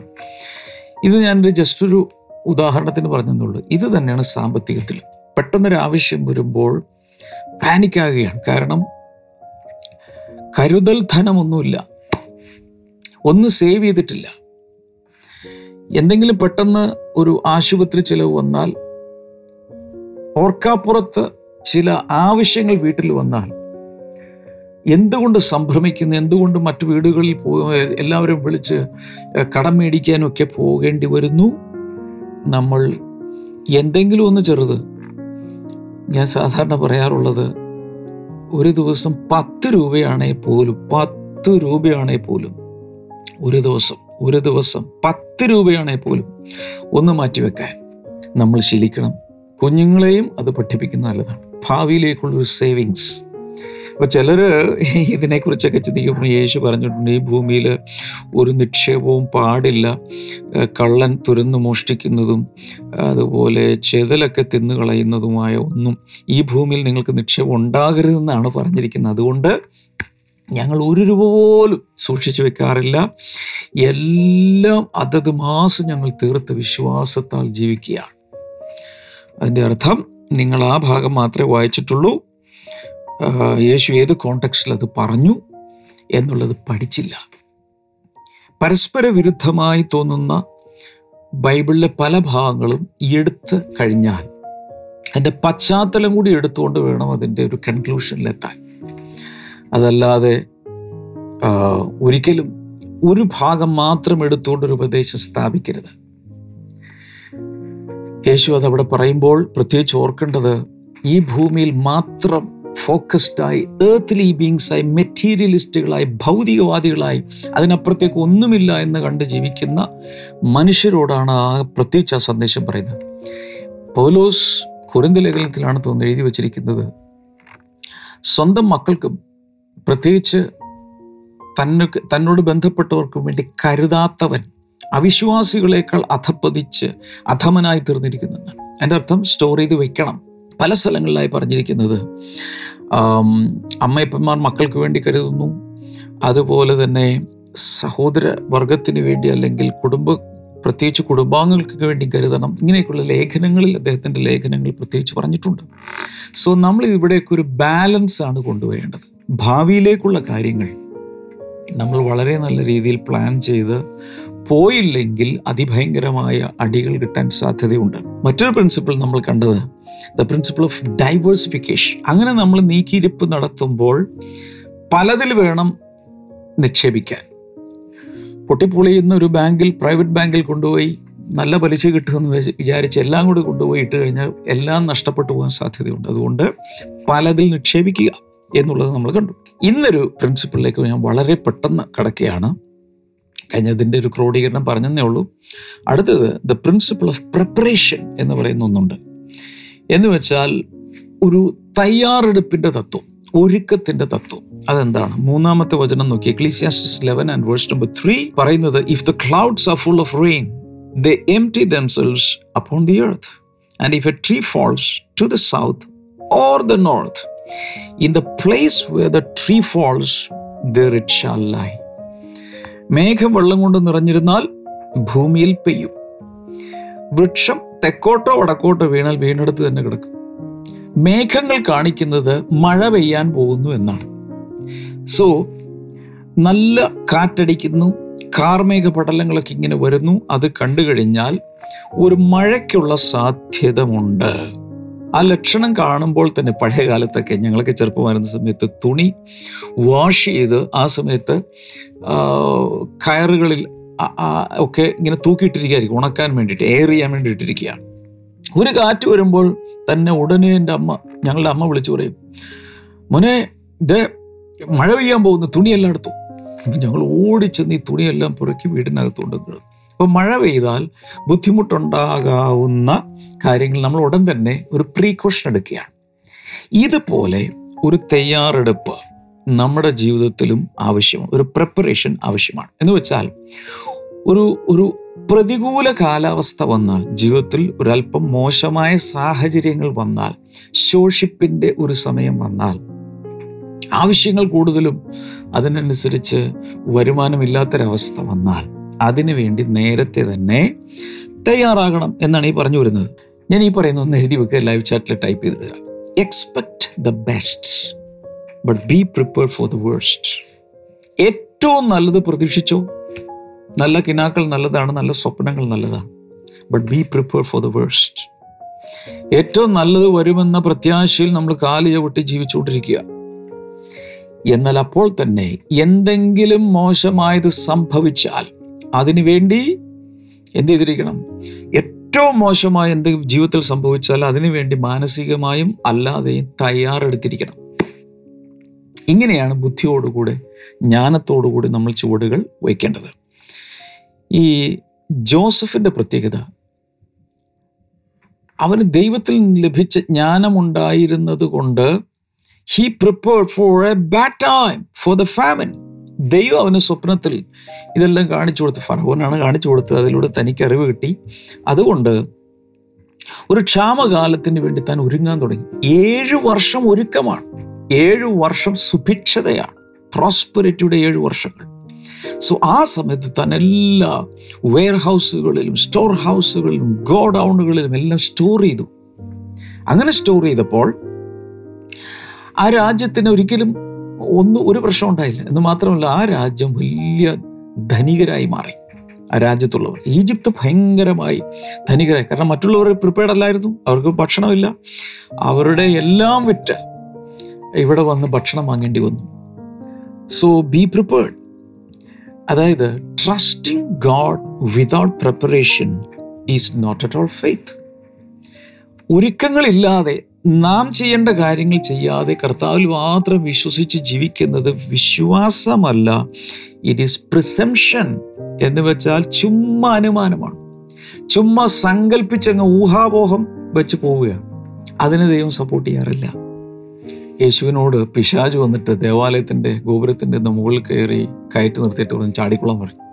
ഇത് ഞാനൊരു ജസ്റ്റ് ഒരു ഉദാഹരണത്തിന് പറഞ്ഞെന്നുള്ളൂ. ഇത് തന്നെയാണ് സാമ്പത്തികത്തിൽ പെട്ടെന്നൊരു ആവശ്യം വരുമ്പോൾ പാനിക്കാകുകയാണ് കാരണം കരുതൽ ധനമൊന്നുമില്ല. ഒന്ന് സേവ് ചെയ്തിട്ടില്ല. എന്തെങ്കിലും പെട്ടെന്ന് ഒരു ആശുപത്രി ചിലവ് വന്നാൽ ഓർക്കാപ്പുറത്ത് ചില ആവശ്യങ്ങൾ വീട്ടിൽ വന്നാൽ എന്തുകൊണ്ട് സംഭ്രമിക്കുന്നു? എന്തുകൊണ്ട് മറ്റു വീടുകളിൽ പോ എല്ലാവരും വിളിച്ച് കടം മേടിക്കാനൊക്കെ പോകേണ്ടി വരുന്നു? നമ്മൾ എന്തെങ്കിലും ഒന്ന് ചെറുത് ഞാൻ സാധാരണ പറയാറുള്ളത് ഒരു ദിവസം പത്ത് രൂപയാണേ പോലും പത്ത് രൂപയാണേ പോലും ഒരു ദിവസം ഒരു ദിവസം പത്ത് രൂപയാണേ പോലും ഒന്ന് മാറ്റിവെക്കാൻ നമ്മൾ ശീലിക്കണം. കുഞ്ഞുങ്ങളെയും അത് പഠിപ്പിക്കുന്ന നല്ലതാണ്. ഭാവിയിലേക്കുള്ളൊരു സേവിങ്സ്. അപ്പോൾ ചിലർ ഇതിനെക്കുറിച്ചൊക്കെ ചിന്തിക്കുമ്പോൾ യേശു പറഞ്ഞിട്ടുണ്ട് ഈ ഭൂമിയിൽ ഒരു നിക്ഷേപവും പാടില്ല. കള്ളൻ തുരന്നു മോഷ്ടിക്കുന്നതും അതുപോലെ ചെതലൊക്കെ തിന്നു കളയുന്നതുമായ ഒന്നും ഈ ഭൂമിയിൽ നിങ്ങൾക്ക് നിക്ഷേപം ഉണ്ടാകരുതെന്നാണ് പറഞ്ഞിരിക്കുന്നത്. അതുകൊണ്ട് ഞങ്ങൾ ഒരു രൂപ പോലും സൂക്ഷിച്ചു വെക്കാറില്ല. എല്ലാം അതത് മാസം ഞങ്ങൾ തീർത്ത വിശ്വാസത്താൽ ജീവിക്കുകയാണ്. അതിന്റെ അർത്ഥം നിങ്ങൾ ആ ഭാഗം മാത്രമേ വായിച്ചിട്ടുള്ളൂ. യേശു ഏത് കോണ്ടക്സ്റ്റിൽ അത് പറഞ്ഞു എന്നുള്ളത് പഠിച്ചില്ല. പരസ്പര വിരുദ്ധമായി തോന്നുന്ന ബൈബിളിലെ പല ഭാഗങ്ങളും എടുത്ത് കഴിഞ്ഞാൽ അതിന്റെ പശ്ചാത്തലം കൂടി എടുത്തുകൊണ്ട് വേണം അതിന്റെ ഒരു കൺക്ലൂഷനിലെത്താൻ അതല്ലാതെ ഒരിക്കലും ഒരു ഭാഗം മാത്രം എടുത്തുകൊണ്ട് ഒരു ഉപദേശം സ്ഥാപിക്കരുത്. യേശു അതവിടെ പറയുമ്പോൾ പ്രത്യേകിച്ച് ഓർക്കേണ്ടത് ഈ ഭൂമിയിൽ മാത്രം ഫോക്കസ്ഡായി ഏർത്ത്ലി ബീങ്സായി മെറ്റീരിയലിസ്റ്റുകളായി ഭൗതികവാദികളായി അതിനപ്പുറത്തേക്ക് ഒന്നുമില്ല എന്ന് കണ്ട് ജീവിക്കുന്ന മനുഷ്യരോടാണ് ആ പ്രത്യേകിച്ച് ആ സന്ദേശം പറയുന്നത്. പൗലോസ് കുരന്ത ലേഖനത്തിലാണ് തോന്നുന്നത് എഴുതി വച്ചിരിക്കുന്നത് സ്വന്തം മക്കൾക്ക് പ്രത്യേകിച്ച് തന്നെ തന്നോട് ബന്ധപ്പെട്ടവർക്കും വേണ്ടി കരുതാത്തവൻ അവിശ്വാസികളേക്കാൾ അധപ്പതിച്ച് അധമനായി തീർന്നിരിക്കുന്നതാണ് എന്റെ അർത്ഥം സ്റ്റോർ ചെയ്ത് വെക്കണം. പല സ്ഥലങ്ങളിലായി പറഞ്ഞിരിക്കുന്നത്. അമ്മയപ്പന്മാർ മക്കൾക്ക് വേണ്ടി കരുതുന്നു. അതുപോലെ തന്നെ സഹോദര വർഗത്തിന് വേണ്ടി അല്ലെങ്കിൽ കുടുംബ പ്രത്യേകിച്ച് കുടുംബാംഗങ്ങൾക്ക് വേണ്ടി കരുതണം. ഇങ്ങനെയൊക്കെയുള്ള ലേഖനങ്ങളിൽ അദ്ദേഹത്തിന്റെ ലേഖനങ്ങൾ പ്രത്യേകിച്ച് പറഞ്ഞിട്ടുണ്ട്. സോ നമ്മൾ ഇവിടേക്ക് ഒരു ബാലൻസ് ആണ് കൊണ്ടുവരേണ്ടത്. ഭാവിയിലേക്കുള്ള കാര്യങ്ങൾ നമ്മൾ വളരെ നല്ല രീതിയിൽ പ്ലാൻ ചെയ്ത് പോയില്ലെങ്കിൽ അതിഭയങ്കരമായ അടികൾ കിട്ടാൻ സാധ്യതയുണ്ട്. മറ്റൊരു പ്രിൻസിപ്പിൾ നമ്മൾ കണ്ടത് ദ പ്രിൻസിപ്പിൾ ഓഫ് ഡൈവേഴ്സിഫിക്കേഷൻ അങ്ങനെ നമ്മൾ നീക്കിയിരിപ്പ് നടത്തുമ്പോൾ പലതിൽ വേണം നിക്ഷേപിക്കാൻ. പൊട്ടിപ്പൊളിയുന്ന ഒരു ബാങ്കിൽ പ്രൈവറ്റ് ബാങ്കിൽ കൊണ്ടുപോയി നല്ല പലിശ കിട്ടുമെന്ന് വിചാരിച്ച് എല്ലാം കൂടി കൊണ്ടുപോയി ഇട്ട് കഴിഞ്ഞാൽ എല്ലാം നഷ്ടപ്പെട്ടു പോകാൻ സാധ്യതയുണ്ട്. അതുകൊണ്ട് പലതിൽ നിക്ഷേപിക്കുക എന്നുള്ളത് നമ്മൾ കണ്ടു. ഇന്നൊരു പ്രിൻസിപ്പിളിലേക്ക് ഞാൻ വളരെ പെട്ടെന്ന് കടക്കുകയാണ്. കഴിഞ്ഞതിന്റെ ഒരു ക്രോഡീകരണം പറഞ്ഞതേ ഉള്ളൂ. അടുത്തത് ദ പ്രിൻസിപ്പിൾ ഓഫ് പ്രിപ്പറേഷൻ എന്ന് പറയുന്ന ഒന്നുണ്ട്. എന്ന് വെച്ചാൽ ഒരു തയ്യാറെടുപ്പിന്റെ തത്വം ഒരുക്കത്തിന്റെ തത്വം. അതെന്താണ്? മൂന്നാമത്തെ വചനം നോക്കി Ecclesiastes eleven and verse number three പറയുന്നത് if the clouds are full of rain the empty themselves upon the earth and if a tree falls to the south or the north in the place where the tree falls there it shall lie മേഘം വെള്ളം കൊണ്ട് നിറഞ്ഞിരുന്നാൽ ഭൂമിയിൽ പെയ്യും. വൃക്ഷം തെക്കോട്ടോ വടക്കോട്ടോ വീണാൽ വീണെടുത്ത് തന്നെ കിടക്കും. മേഘങ്ങൾ കാണിക്കുന്നത് മഴ പെയ്യാൻ പോകുന്നു എന്നാണ്. സോ നല്ല കാറ്റടിക്കുന്നു കാർമേഘ പടലങ്ങളൊക്കെ ഇങ്ങനെ വരുന്നു. അത് കണ്ടു കഴിഞ്ഞാൽ ഒരു മഴയ്ക്കുള്ള സാധ്യതമുണ്ട് ആ ലക്ഷണം കാണുമ്പോൾ തന്നെ പഴയ കാലത്തൊക്കെ ഞങ്ങളൊക്കെ ചെറുപ്പമായിരുന്ന സമയത്ത് തുണി വാഷ് ചെയ്ത് ആ സമയത്ത് കയറുകളിൽ ഒക്കെ ഇങ്ങനെ തൂക്കിയിട്ടിരിക്കുകയായിരിക്കും ഉണക്കാൻ വേണ്ടിയിട്ട് എയർ ചെയ്യാൻ വേണ്ടി ഇട്ടിരിക്കുകയാണ് ഒരു കാറ്റ് വരുമ്പോൾ തന്നെ ഉടനെ എന്റെ അമ്മ ഞങ്ങളുടെ അമ്മ വിളിച്ചു പറയും മോനെ ഇത് മഴ പെയ്യാൻ പോകുന്നു തുണിയെല്ലാം എടുത്തു. അപ്പം ഞങ്ങൾ ഓടിച്ചെന്ന് ഈ തുണിയെല്ലാം പുറക്കി വീടിനകത്തുകൊണ്ട് കൊണ്ടുവന്നത് അപ്പോൾ മഴ പെയ്താൽ ബുദ്ധിമുട്ടുണ്ടാകാവുന്ന കാര്യങ്ങൾ നമ്മൾ ഉടൻ തന്നെ ഒരു പ്രീക്കോഷൻ എടുക്കുകയാണ്. ഇതുപോലെ ഒരു തയ്യാറെടുപ്പ് നമ്മുടെ ജീവിതത്തിലും ആവശ്യമാണ്. ഒരു പ്രിപ്പറേഷൻ ആവശ്യമാണ്. എന്ന് വെച്ചാൽ ഒരു ഒരു പ്രതികൂല കാലാവസ്ഥ വന്നാൽ ജീവിതത്തിൽ ഒരല്പം മോശമായ സാഹചര്യങ്ങൾ വന്നാൽ ശോഷിപ്പിന്റെ ഒരു സമയം വന്നാൽ ആവശ്യങ്ങൾ കൂടുതലും അതിനനുസരിച്ച് വരുമാനമില്ലാത്തൊരവസ്ഥ വന്നാൽ അതിനു വേണ്ടി നേരത്തെ തന്നെ തയ്യാറാകണം എന്നാണ് ഈ പറഞ്ഞു വരുന്നത്. ഞാൻ ഈ പറയുന്ന ഒന്ന് എഴുതി വെക്കുക ലൈവ് ചാറ്റിൽ type ചെയ്തിടുക expect the best but be prepare for the worst ഏറ്റവും നല്ലത് പ്രതീക്ഷിച്ചോ. നല്ല കിനാക്കൾ നല്ലതാണ് നല്ല സ്വപ്നങ്ങൾ നല്ലതാണ് but be prepare for the worst ഏറ്റവും നല്ലത് വരുമെന്ന പ്രത്യാശയിൽ നമ്മൾ കാൽ ചവിട്ടി ജീവിച്ചുകൊണ്ടിരിക്കുക. എന്നാൽ അപ്പോൾ തന്നെ എന്തെങ്കിലും മോശമായത് സംഭവിച്ചാൽ അതിനു വേണ്ടി എന്ത് ചെയ്തിരിക്കണം? ഏറ്റവും മോശമായ എന്തെങ്കിലും ജീവിതത്തിൽ സംഭവിച്ചാൽ അതിനു വേണ്ടി മാനസികമായും അല്ലാതെയും തയ്യാറെടുത്തിരിക്കണം. ഇങ്ങനെയാണ് ബുദ്ധിയോടുകൂടെ ജ്ഞാനത്തോടുകൂടി നമ്മൾ ചുവടുകൾ വയ്ക്കേണ്ടത്. ഈ ജോസഫിന്റെ പ്രത്യേകത അവന് ദൈവത്തിൽ ലഭിച്ച ജ്ഞാനമുണ്ടായിരുന്നത് കൊണ്ട് he prepared for a bad time for the famine ദൈവം അവന് സ്വപ്നത്തിൽ ഇതെല്ലാം കാണിച്ചു കൊടുത്തു ഫറവനാണ് കാണിച്ചു കൊടുത്തത് അതിലൂടെ തനിക്ക് അറിവ് കിട്ടി. അതുകൊണ്ട് ഒരു ക്ഷാമകാലത്തിന് വേണ്ടി താൻ ഒരുങ്ങാൻ തുടങ്ങി. ഏഴ് വർഷം ഒരുക്കമാണ്. ഏഴു വർഷം സുഭിക്ഷതയാണ്. പ്രോസ്പെരിറ്റിയുടെ ഏഴു വർഷങ്ങൾ. സോ ആ സമയത്ത് താൻ എല്ലാ വെയർ ഹൗസുകളിലും സ്റ്റോർ ഹൗസുകളിലും ഗോഡൗണുകളിലും എല്ലാം സ്റ്റോർ ചെയ്തു. അങ്ങനെ സ്റ്റോർ ചെയ്തപ്പോൾ ആ രാജ്യത്തിന് ഒരിക്കലും ഒന്നും ഒരു പ്രശ്നം ഉണ്ടായില്ല. എന്ന് മാത്രമല്ല ആ രാജ്യം വലിയ ധനികരായി മാറി. ആ രാജ്യത്തുള്ളവർ. ഈജിപ്ത് ഭയങ്കരമായി ധനികരായി. കാരണം മറ്റുള്ളവർ പ്രിപ്പയർഡ് അല്ലായിരുന്നു. അവർക്ക് ഭക്ഷണമില്ല. അവരുടെ എല്ലാം വിറ്റ് ഇവിടെ വന്ന് ഭക്ഷണം വാങ്ങേണ്ടി വന്നു. സോ ബി പ്രിപ്പേർഡ് അതായത് trusting God without preparation is not at all faith ഒരുക്കങ്ങളില്ലാതെ നാം ചെയ്യേണ്ട കാര്യങ്ങൾ ചെയ്യാതെ കർത്താവിൽ മാത്രം വിശ്വസിച്ച് ജീവിക്കുന്നത് വിശ്വാസമല്ല. ഇറ്റ് ഈസ് പ്രിസംഷൻ എന്ന് വെച്ചാൽ ചുമ്മാ അനുമാനമാണ്. ചുമ്മാ സങ്കല്പിച്ചങ്ങ് ഊഹാപോഹം വെച്ച് പോവുകയാണ്. അതിന് ദൈവം സപ്പോർട്ട് ചെയ്യാറില്ല. യേശുവിനോട് പിശാജ് വന്നിട്ട് ദേവാലയത്തിന്റെ ഗോപുരത്തിന്റെ മുകളിൽ കയറി കയറ്റി നിർത്തിയിട്ട് പറഞ്ഞു ചാടിക്കുളം പറഞ്ഞു.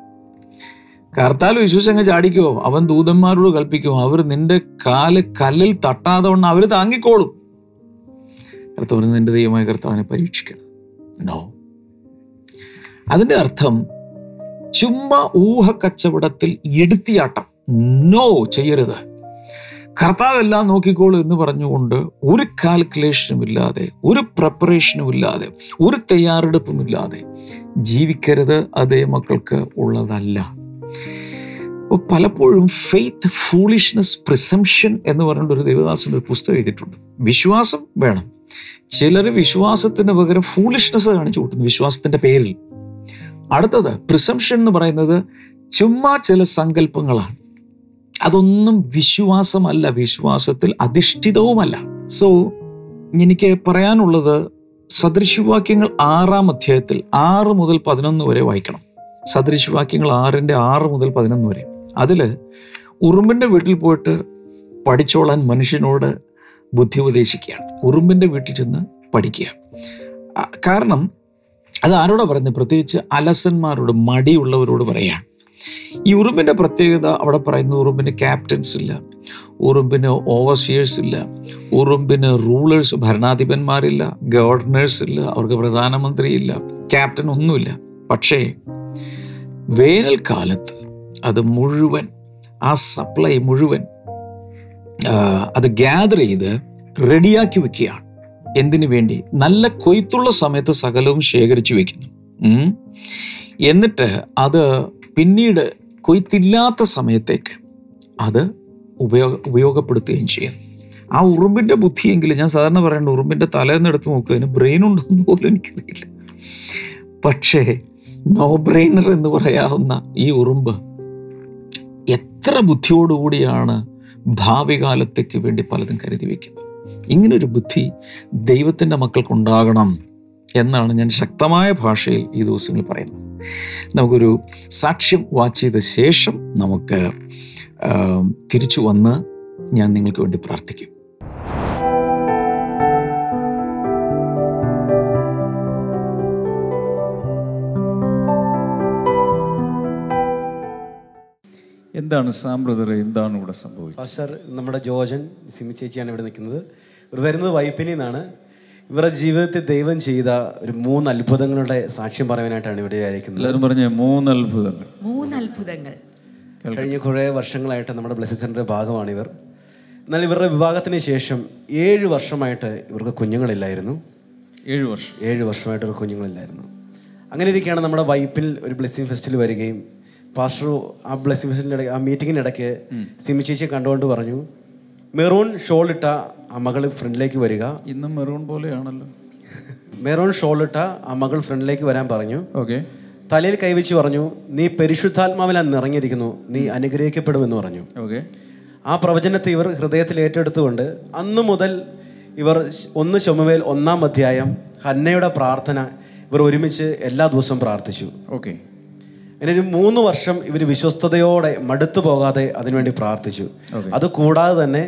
കർത്താൽ വിശ്വസിച്ചങ്ങ് ചാടിക്കോ. അവൻ ദൂതന്മാരോട് കൽപ്പിക്കും. അവർ നിന്റെ കാൽ കല്ലിൽ തട്ടാതെ വണ്ണം അവർ താങ്ങിക്കോളും. കർത്താവിന് നിന്റെ ദൈവമായ കർത്താവിനെ പരീക്ഷിക്കണം. നോ അതിന്റെ അർത്ഥം ചുമ്മാ ഊഹ കച്ചവടത്തിൽ എടുത്തിയാട്ടം. നോ ചെയ്യരുത്. കർത്താവെല്ലാം നോക്കിക്കോളൂ എന്ന് പറഞ്ഞുകൊണ്ട് ഒരു കാൽക്കുലേഷനും ഇല്ലാതെ ഒരു പ്രിപ്പറേഷനും ഇല്ലാതെ ഒരു തയ്യാറെടുപ്പും ഇല്ലാതെ ജീവിക്കരുത് അതേ മക്കൾക്ക് ഉള്ളതല്ല. അപ്പോൾ പലപ്പോഴും ഫെയ്ത്ത് ഫൂളിഷ്നെസ് പ്രിസംഷൻ എന്ന് പറഞ്ഞിട്ട് ഒരു ദേവദാസൻ ഒരു പുസ്തകം എഴുതിയിട്ടുണ്ട്. വിശ്വാസം വേണം. ചിലർ വിശ്വാസത്തിന് പകരം ഫൂളിഷ്നെസ് കാണിച്ചു കൂട്ടുന്നു വിശ്വാസത്തിന്റെ പേരിൽ. അടുത്തത് പ്രിസംഷൻ എന്ന് പറയുന്നത് ചുമ്മാ ചില സങ്കല്പങ്ങളാണ്. അതൊന്നും വിശ്വാസമല്ല വിശ്വാസത്തിൽ അധിഷ്ഠിതവുമല്ല. സോ എനിക്ക് പറയാനുള്ളത് സദൃശവാക്യങ്ങൾ ആറാം അധ്യായത്തിൽ ആറ് മുതൽ പതിനൊന്ന് വരെ വായിക്കണം. സദൃശവാക്യങ്ങൾ ആറിന്റെ ആറ് മുതൽ പതിനൊന്ന് വരെ. അതിൽ ഉറുമ്പിന്റെ വീട്ടിൽ പോയിട്ട് പഠിച്ചോളാൻ മനുഷ്യനോട് ബുദ്ധി ഉപദേശിക്കുകയാണ്. ഉറുമ്പിന്റെ വീട്ടിൽ ചെന്ന് പഠിക്കുക കാരണം അത് ആരോടാ പറയുന്നത്? പ്രത്യേകിച്ച് അലസന്മാരോട് മടിയുള്ളവരോട് പറയുകയാണ് ഈ ഉറുമ്പിന്റെ പ്രത്യേകത അവിടെ പറയുന്നത് ഉറുമ്പിന് ക്യാപ്റ്റൻസ് ഇല്ല ഉറുമ്പിന് ഓവർസിയേഴ്സ് ഇല്ല ഉറുമ്പിന് റൂളേഴ്സ് ഭരണാധിപന്മാരില്ല ഗവർണേഴ്സ് ഇല്ല അവർക്ക് പ്രധാനമന്ത്രി ഇല്ല ക്യാപ്റ്റൻ ഒന്നുമില്ല. പക്ഷേ വേനൽക്കാലത്ത് അത് മുഴുവൻ ആ സപ്ലൈ മുഴുവൻ അത് ഗ്യാദർ ചെയ്ത് റെഡിയാക്കി വെക്കുകയാണ്. എന്തിനു വേണ്ടി? നല്ല കൊയ്ത്തുള്ള സമയത്ത് സകലവും ശേഖരിച്ചു വെക്കുന്നു. എന്നിട്ട് അത് പിന്നീട് കൊയ്ത്തില്ലാത്ത സമയത്തേക്ക് അത് ഉപയോഗ ഉപയോഗപ്പെടുത്തുകയും ചെയ്യുന്നു. ആ ഉറുമ്പിന്റെ ബുദ്ധിയെങ്കിലും ഞാൻ സാധാരണ പറയേണ്ട ഉറുമ്പിന്റെ തലേന്നെടുത്ത് നോക്കുന്നതിന് ബ്രെയിൻ ഉണ്ടോ എന്ന് പോലും എനിക്കറിയില്ല. പക്ഷേ നോ ബ്രെയിനർ എന്ന് പറയാവുന്ന ഈ ഉറുമ്പ് എത്ര ബുദ്ധിയോടുകൂടിയാണ് ഭാവി കാലത്തേക്ക് വേണ്ടി പലതും കരുതി വയ്ക്കുന്നത് ഇങ്ങനൊരു ബുദ്ധി ദൈവത്തിന്റെ മക്കൾക്കുണ്ടാകണം എന്നാണ് ഞാൻ ശക്തമായ ഭാഷയിൽ ഈ ദിവസങ്ങളിൽ പറയുന്നത്. നമുക്കൊരു സാക്ഷ്യം വാച്ച് ചെയ്ത ശേഷം നമുക്ക് തിരിച്ചു വന്ന് ഞാൻ നിങ്ങൾക്ക് വേണ്ടി പ്രാർത്ഥിക്കും. എന്താണ് സാം ബ്രദറെ എന്താണ് ഇവിടെ സംഭവിച്ചത്? സർ നമ്മുടെ ജോജൻ സിമി ചേച്ചിയാണ് ഇവിടെ നിൽക്കുന്നത്. ഇവർ വരുന്നത് വൈപ്പിനിൽ നിന്നാണ്. ഇവരുടെ ജീവിതത്തിൽ ദൈവം ചെയ്ത ഒരു മൂന്ന് അത്ഭുതങ്ങളുടെ സാക്ഷ്യം പറയാനായിട്ടാണ് ഇവിടെ ആയിരിക്കുന്നത്. എല്ലാവരും പറഞ്ഞ മൂന്ന് അത്ഭുതങ്ങൾ. മൂന്ന് അത്ഭുതങ്ങൾ. കഴിഞ്ഞ കുറേ വർഷങ്ങളായിട്ട് നമ്മുടെ ബ്ലസ്സിംഗ് സെന്ററിന്റെ ഭാഗമാണ് ഇവർ എന്നാൽ ഇവരുടെ വിവാഹത്തിന് ശേഷം ഏഴ് വർഷമായിട്ട് ഇവർക്ക് കുഞ്ഞുങ്ങളില്ലായിരുന്നു. ഏഴ് വർഷം. ഏഴ് വർഷമായിട്ട് ഇവർക്ക് കുഞ്ഞുങ്ങളില്ലായിരുന്നു. അങ്ങനെ ഇരിക്കുകയാണ് നമ്മുടെ വൈപ്പിൽ ഒരു ബ്ലെസ്സിങ് ഫെസ്റ്റിൽ വരികയും പാസ്റ്റർ ആ ബ്ലെസ്സിങ് ഫെസ്റ്റിന്റെ ഇടയ്ക്ക് ആ മീറ്റിങ്ങിനിടയ്ക്ക് സിമി ചേച്ചിയെ കണ്ടുകൊണ്ട് പറഞ്ഞു മെറൂൺ ഷോൾ ഇട്ട ആ മകൾ ഫ്രണ്ടിലേക്ക് വരിക. ഇന്നും മെറൂൺ പോലെയാണല്ലോ. മെറൂൺ ഷോൾ ഇട്ട ആ മകൾ ഫ്രണ്ടിലേക്ക് വരാൻ പറഞ്ഞു. ഓക്കെ. തലയിൽ കൈവച്ച് പറഞ്ഞു നീ പരിശുദ്ധാത്മാവിലാണ് നിറഞ്ഞിരിക്കുന്നു നീ അനുഗ്രഹിക്കപ്പെടുമെന്ന് പറഞ്ഞു. ഓക്കെ. ആ പ്രവചനത്തെ ഇവർ ഹൃദയത്തിൽ ഏറ്റെടുത്തുകൊണ്ട് അന്ന് മുതൽ ഇവർ ഒന്ന് ചുമവേൽ ഒന്നാം അധ്യായം ഹന്നയുടെ പ്രാർത്ഥന ഇവർ ഒരുമിച്ച് എല്ലാ ദിവസവും പ്രാർത്ഥിച്ചു. ഓക്കെ. ഇനി ഒരു മൂന്ന് വർഷം ഇവർ വിശ്വസ്തയോടെ മടുത്തു പോകാതെ അതിനുവേണ്ടി പ്രാർത്ഥിച്ചു. അത് കൂടാതെ തന്നെ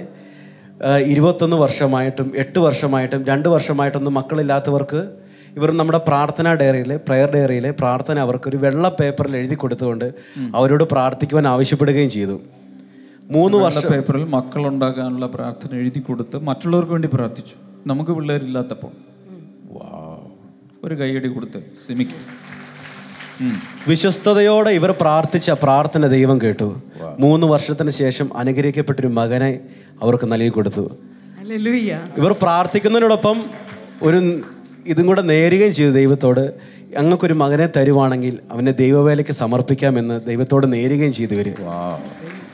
ഇരുപത്തൊന്ന് വർഷമായിട്ടും എട്ട് വർഷമായിട്ടും രണ്ട് വർഷമായിട്ടൊന്നും മക്കളില്ലാത്തവർക്ക് ഇവർ നമ്മുടെ പ്രാർത്ഥന ഡയറിയിൽ പ്രയർ ഡയറിയിൽ പ്രാർത്ഥന അവർക്ക് ഒരു വെള്ള പേപ്പറിൽ എഴുതി കൊടുത്തുകൊണ്ട് അവരോട് പ്രാർത്ഥിക്കുവാൻ ആവശ്യപ്പെടുകയും ചെയ്തു. മൂന്ന് വർഷ പേപ്പറിൽ മക്കൾ ഉണ്ടാകാനുള്ള പ്രാർത്ഥന എഴുതി കൊടുത്ത് മറ്റുള്ളവർക്ക് വേണ്ടി പ്രാർത്ഥിച്ചു. നമുക്ക് പിള്ളേരില്ലാത്തപ്പോൾ. ഒരു കൈയടി കൊടുത്ത് സിമിക്ക്. വിശ്വസ്തയോടെ ഇവർ പ്രാർത്ഥിച്ച പ്രാർത്ഥന ദൈവം കേട്ടു. മൂന്ന് വർഷത്തിന് ശേഷം അനുഗ്രഹിക്കപ്പെട്ടൊരു മകനെ അവർക്ക് നൽകി കൊടുത്തു. ഇവർ പ്രാർത്ഥിക്കുന്നതിനോടൊപ്പം ഒരു ഇതും കൂടെ നേരുകയും ചെയ്തു ദൈവത്തോട്. അങ്ങക്കൊരു മകനെ തരുവാണെങ്കിൽ അവനെ ദൈവവേലയ്ക്ക് സമർപ്പിക്കാമെന്ന് ദൈവത്തോട് നേരുകയും ചെയ്തു ഇവർ.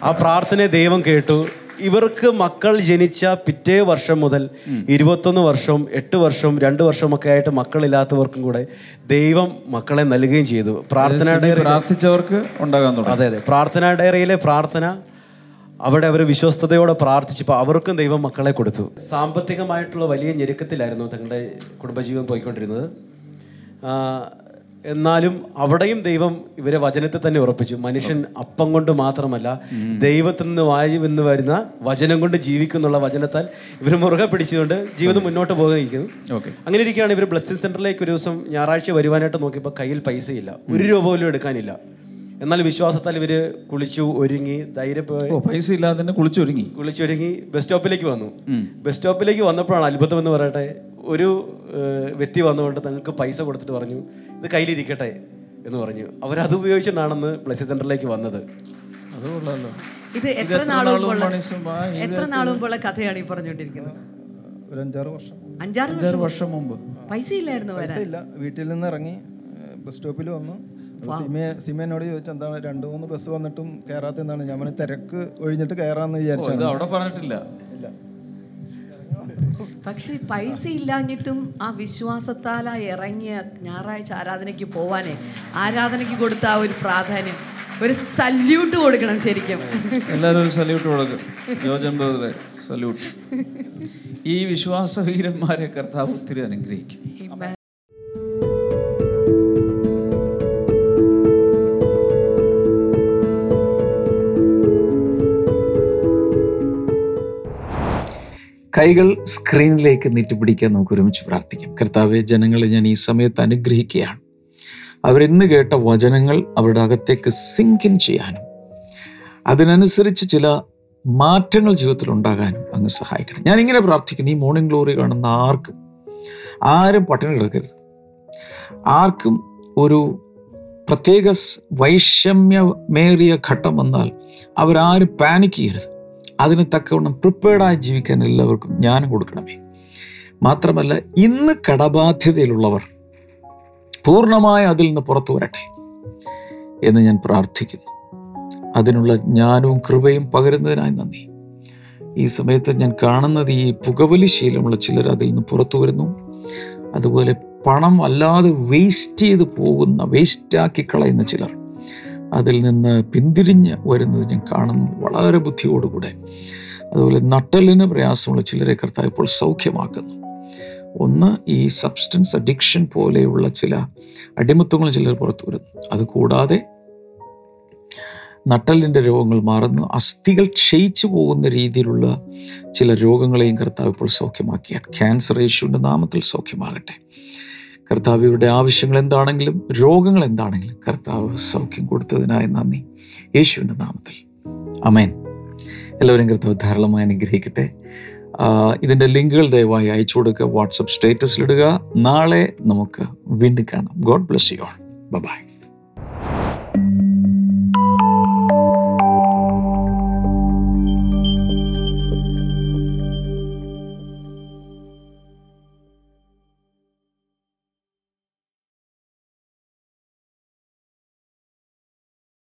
ആ പ്രാർത്ഥനയെ ദൈവം കേട്ടു. ഇവർക്ക് മക്കൾ ജനിച്ച പിറ്റേ വർഷം മുതൽ ഇരുപത്തൊന്ന് വർഷവും എട്ട് വർഷവും രണ്ട് വർഷമൊക്കെ ആയിട്ട് മക്കളില്ലാത്തവർക്കും കൂടെ ദൈവം മക്കളെ നൽകുകയും ചെയ്തു. പ്രാർത്ഥന ഡയറി പ്രാർത്ഥിച്ചവർക്ക് ഉണ്ടാകാൻ തുടങ്ങി. അതെ അതെ. പ്രാർത്ഥന ഡയറിയിലെ പ്രാർത്ഥന അവിടെ അവർ വിശ്വസ്തയോടെ പ്രാർത്ഥിച്ചപ്പോൾ അവർക്കും ദൈവം മക്കളെ കൊടുത്തു. സാമ്പത്തികമായിട്ടുള്ള വലിയ ഞെരുക്കത്തിലായിരുന്നു തങ്ങളുടെ കുടുംബജീവൻ പോയിക്കൊണ്ടിരുന്നത്. എന്നാലും അവിടെയും ദൈവം ഇവരെ വചനത്തെ തന്നെ ഉറപ്പിച്ചു. മനുഷ്യൻ അപ്പം കൊണ്ട് മാത്രമല്ല ദൈവത്തിൽ നിന്ന് വായു എന്ന് വരുന്ന വചനം കൊണ്ട് ജീവിക്കുന്നുള്ള വചനത്താൽ ഇവർ മുറുകെ പിടിച്ചുകൊണ്ട് ജീവിതം മുന്നോട്ട് പോകുന്നു അങ്ങനെ ഇരിക്കുകയാണ് ഇവർ ബ്ലസ്സിംഗ് സെന്ററിലേക്ക് ഒരു ദിവസം ഞായറാഴ്ച വരുവാനായിട്ട് നോക്കിയപ്പോൾ കയ്യിൽ പൈസയില്ല. ഒരു രൂപ പോലും എടുക്കാനില്ല. എന്നാൽ വിശ്വാസത്താൽ ഇവർ കുളിച്ചു ഒരുങ്ങി ധൈര്യം ഓ പൈസ ഇല്ലാതെ തന്നെ കുളിച്ചൊരുങ്ങി. കുളിച്ചൊരുങ്ങി ബസ് സ്റ്റോപ്പിലേക്ക് വന്നു. ബസ് സ്റ്റോപ്പിലേക്ക് വന്നപ്പോഴാണ് അത്ഭുതം എന്ന് പറയട്ടെ ഒരു വ്യക്തി വന്നുകൊണ്ട് തങ്ങൾക്ക് പൈസ കൊടുത്തിട്ട് പറഞ്ഞു ഇത് കയ്യിലിരിക്കട്ടെ എന്ന് പറഞ്ഞു. അവരത് ഉപയോഗിച്ചിട്ടാണെന്ന് പ്ലസ് സെന്ററിലേക്ക് വന്നത്. ഇത് എത്ര എത്ര കഥയാണ് ഈ പറഞ്ഞുകൊണ്ടിരിക്കുന്നത്? ഒരു അഞ്ചാറ് വർഷം. അഞ്ചാറ് വർഷം മുമ്പ്. പൈസ ഇല്ലായിരുന്നു പൈസ ഇല്ല. വീട്ടിൽ നിന്ന് ഇറങ്ങി ബസ് സ്റ്റോപ്പിൽ വന്നു. സിമേനോട് ചോദിച്ചു എന്താണ് രണ്ടു മൂന്ന് ബസ് വന്നിട്ടും കയറാത്ത എന്താണ്? ഞാൻ തിരക്ക് ഒഴിഞ്ഞിട്ട് കയറാന്ന് വിചാരിച്ചത് ഇത് അവിടെ പറഞ്ഞിട്ടില്ല. പക്ഷെ പൈസ ഇല്ലാഞ്ഞിട്ടും ആ വിശ്വാസത്താൽ ആ ഇറങ്ങിയ ഞായറാഴ്ച ആരാധനയ്ക്ക് പോവാനേ ആരാധനയ്ക്ക് കൊടുത്ത ആ ഒരു പ്രാധാന്യം ഒരു സല്യൂട്ട് കൊടുക്കണം ശരിക്കും. എല്ലാവരും ഒരു സല്യൂട്ട് കൊടുക്കും. സല്യൂട്ട് ഈ വിശ്വാസവീരന്മാരെ കർത്താവ് ഒത്തിരി അനുഗ്രഹിക്കും. കൈകൾ സ്ക്രീനിലേക്ക് നീട്ടിപ്പിടിക്കാൻ നമുക്ക് ഒരുമിച്ച് പ്രാർത്ഥിക്കാം. കർത്താവെ ജനങ്ങളെ ഞാൻ ഈ സമയത്ത് അനുഗ്രഹിക്കുകയാണ്. അവരിന്ന് കേട്ട വചനങ്ങൾ അവരുടെ അകത്തേക്ക് സിങ്കിൻ ചെയ്യാനും അതിനനുസരിച്ച് ചില മാറ്റങ്ങൾ ജീവിതത്തിൽ ഉണ്ടാകാനും അങ്ങ് സഹായിക്കണം. ഞാൻ ഇങ്ങനെ പ്രാർത്ഥിക്കുന്നു ഈ മോർണിംഗ് ഗ്ലോറി കാണുന്ന ആർക്കും ആരും പട്ടിണി കിടക്കരുത് ആർക്കും ഒരു പ്രത്യേക വൈഷമ്യമേറിയ ഘട്ടം വന്നാൽ അവരാരും പാനിക് ചെയ്യരുത്. അതിന് തക്കവണ്ണം പ്രിപ്പയർഡായി ജീവിക്കാൻ എല്ലാവർക്കും ജ്ഞാനം കൊടുക്കണമേ. മാത്രമല്ല ഇന്ന് കടബാധ്യതയിലുള്ളവർ പൂർണമായി അതിൽ നിന്ന് പുറത്തു വരട്ടെ എന്ന് ഞാൻ പ്രാർത്ഥിക്കുന്നു. അതിനുള്ള ജ്ഞാനവും കൃപയും പകരുന്നതിനായി നന്ദി. ഈ സമയത്ത് ഞാൻ കാണുന്നത് ഈ പുകവലി ശീലമുള്ള ചിലർ അതിൽ നിന്ന് പുറത്തു വരുന്നു. അതുപോലെ പണം അല്ലാതെ വേസ്റ്റ് ചെയ്ത് പോകുന്ന വേസ്റ്റാക്കി കളയുന്ന ചിലർ. അതിൽ നിന്ന് പിന്തിരിഞ്ഞ് വരുന്നത് ഞാൻ കാണുന്നു വളരെ ബുദ്ധിയോടുകൂടെ. അതുപോലെ നട്ടലിന് പ്രയാസമുള്ള ചിലരെ കർത്താവ് ഇപ്പോൾ സൗഖ്യമാക്കുന്നു. ഒന്ന് ഈ സബ്സ്റ്റൻസ് അഡിക്ഷൻ പോലെയുള്ള ചില അടിമത്വങ്ങൾ ചിലർ പുറത്തു വരുന്നു. അതുകൂടാതെ നട്ടലിന്റെ രോഗങ്ങൾ മാറുന്നു. അസ്ഥികൾ ക്ഷയിച്ചു പോകുന്ന രീതിയിലുള്ള ചില രോഗങ്ങളെയും കർത്താവ് ഇപ്പോൾ സൗഖ്യമാക്കിയാണ് ക്യാൻസർ യേശുവിന്റെ നാമത്തിൽ സൗഖ്യമാകട്ടെ. കർത്താവ് ഇവരുടെ ആവശ്യങ്ങൾ എന്താണെങ്കിലും രോഗങ്ങൾ എന്താണെങ്കിലും കർത്താവ് സൗഖ്യം കൊടുത്തതിനായി നന്ദി. യേശുവിന്റെ നാമത്തിൽ. അമേൻ എല്ലാവരും കർത്താവ് ധാരാളമായി അനുഗ്രഹിക്കട്ടെ. ഇതിന്റെ ലിങ്കുകൾ ദയവായി അയച്ചു കൊടുക്കുക. വാട്സപ്പ് സ്റ്റേറ്റസിലിടുക. നാളെ നമുക്ക് വീണ്ടും കാണാം. God bless you all. Bye.